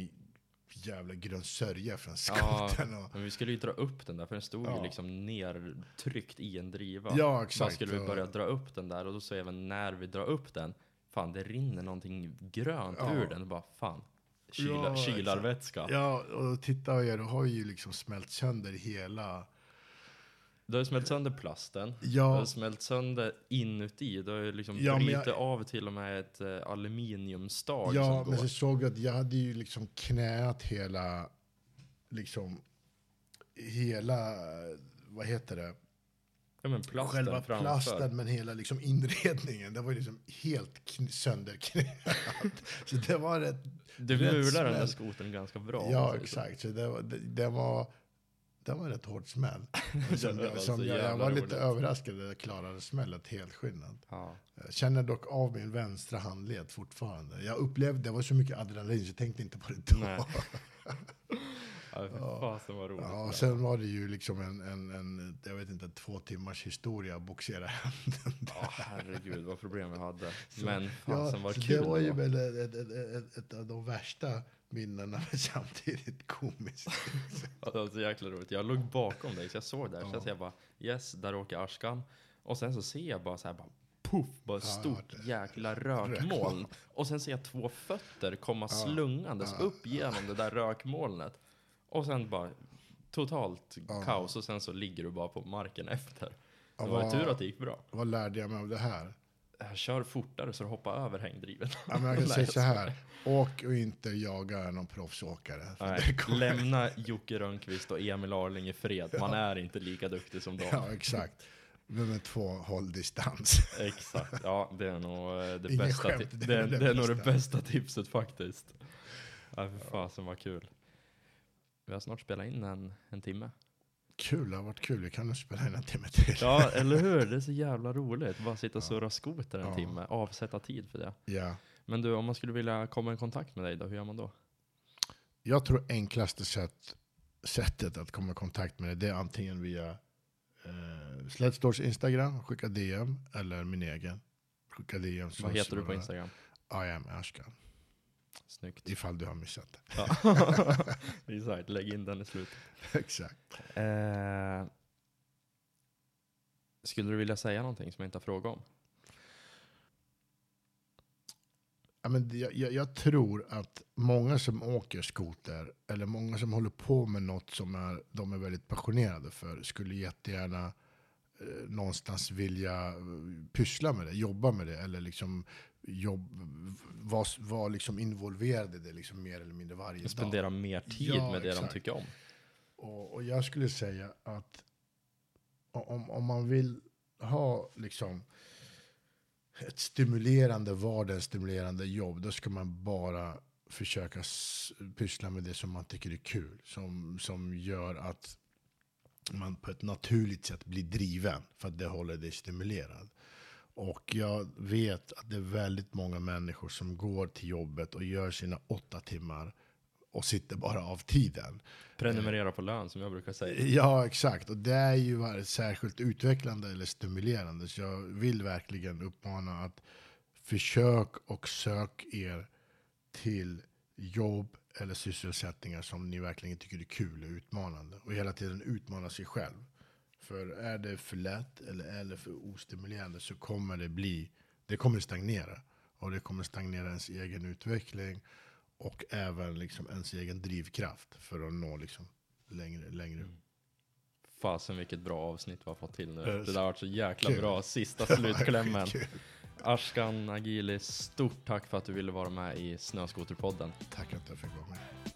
jävla grön sörja från Ja, skotern. och, men vi skulle ju dra upp den där för den stod ju Ja. liksom nertryckt i en driva. ja, exakt. skulle vi börja dra upp den där och då så även när vi drar upp den, fan det rinner någonting grönt Ja. ur den och bara fan, kyla, Ja, kylarvätska. Ja, och titta och er, du har ju liksom smält sönder hela... Du har smält sönder plasten, du Ja, har smält sönder inuti, du har liksom Ja, brutit jag- av till och med ett eh, aluminiumstag ja som men så såg jag att jag hade ju liksom knäat hela, liksom, hela, vad heter det? Ja men plasten Själva framför. plasten, men hela liksom inredningen, det var ju liksom helt kn- sönderknäat. <laughs> så det var rätt Du mular den där smäll. skotern ganska bra. Ja, så- exakt. Så det var, det, det var, det var rätt hård smäll. <laughs> Som, var som jag, jag var lite roligt. överraskad när jag klarade smället helskinnad. Ja. Jag känner dock av min vänstra handled fortfarande. Jag upplevde, det var så mycket adrenalin så jag tänkte inte på det då. Nej. <laughs> Ja, fasen vad roligt. Ja, och sen var det ju liksom en, en, en, jag vet inte, två timmars historia att boxera handen. <laughs> Ja, herregud vad problem jag hade. Men Ja, fasen vad så kul det var ju väl ett, ett, ett, ett av de värsta minnena, men <laughs> samtidigt komiskt. Ja, det var så jäkla roligt. Jag låg bakom dig så jag såg där. Så Ja. jag ser bara yes, där åker Ashkan. Och sen så ser jag bara så här bara puff, bara ett Ja, stort det- jäkla rökmoln. Och sen ser jag två fötter komma Ja, slungandes ja, upp genom det där rökmolnet. Och sen bara totalt kaos och sen så ligger du bara på marken efter. Det var tur att det gick bra. Vad lärde jag mig av det här? Kör fortare så du hoppar över hängdriven. Ja, men jag kan <laughs> säga så här, åk och inte jaga någon proffsåkare. Nej, lämna Jocke Rönnqvist och Emil Arling i fred. Man är inte lika duktig som dem. Ja, exakt. Nummer två, håll distans. <laughs> Exakt, ja det är nog eh, det Ingen bästa. skämt, det det, är det det är nog det bästa. bästa tipset faktiskt. Ja, för fasen vad kul. Vi har snart spelat in en, en timme. Kul, det har varit kul. Vi kan nog spela in en timme till. Ja, <laughs> eller hur? Det är så jävla roligt. Bara sitta och surra skoter en Ja. timme. Avsätta tid för det. Ja. Men du, om man skulle vilja komma i kontakt med dig då, hur gör man då? Jag tror enklaste sätt, sättet att komma i kontakt med det, det är antingen via eh, Sledstores Instagram, skicka DM, eller min egen. Skicka DM. Vad heter du på Instagram? I am Ashkan. Snyggt. Ifall du har missat det. Ja. <laughs> Exakt, lägg in den i slutet. Exakt. Eh, skulle du vilja säga någonting som jag inte har frågat om? Ja, men jag, jag, jag tror att många som åker skoter, eller många som håller på med något som är, de är väldigt passionerade för, skulle jättegärna eh, någonstans vilja eh, pyssla med det, jobba med det, eller liksom jobb, vara var liksom involverade i det liksom mer eller mindre varje dag. Spendera mer tid Ja, med det exakt. de tycker om. Och, och jag skulle säga att om, om man vill ha liksom ett stimulerande vardag, stimulerande jobb, då ska man bara försöka pyssla med det som man tycker är kul. Som, som gör att man på ett naturligt sätt blir driven för att det håller dig stimulerad. Och jag vet att det är väldigt många människor som går till jobbet och gör sina åtta timmar och sitter bara av tiden. Prenumerera på lön som jag brukar säga. Ja, exakt. Och det är ju särskilt utvecklande eller stimulerande. Så jag vill verkligen uppmana att försök och sök er till jobb eller sysselsättningar som ni verkligen tycker är kul och utmanande. Och hela tiden utmana sig själv. För är det för lätt eller är det för ostimulerande så kommer det bli, det kommer stagnera. Och det kommer stagnera ens egen utveckling och även liksom ens egen drivkraft för att nå liksom längre, längre upp. Fasen vilket bra avsnitt vi har fått till nu. Eh, Det där har varit så jäkla kul. bra. Sista <laughs> slutklämmen. Ashkan Agili, stort tack för att du ville vara med i Snöskoterpodden. Tack att jag fick vara med.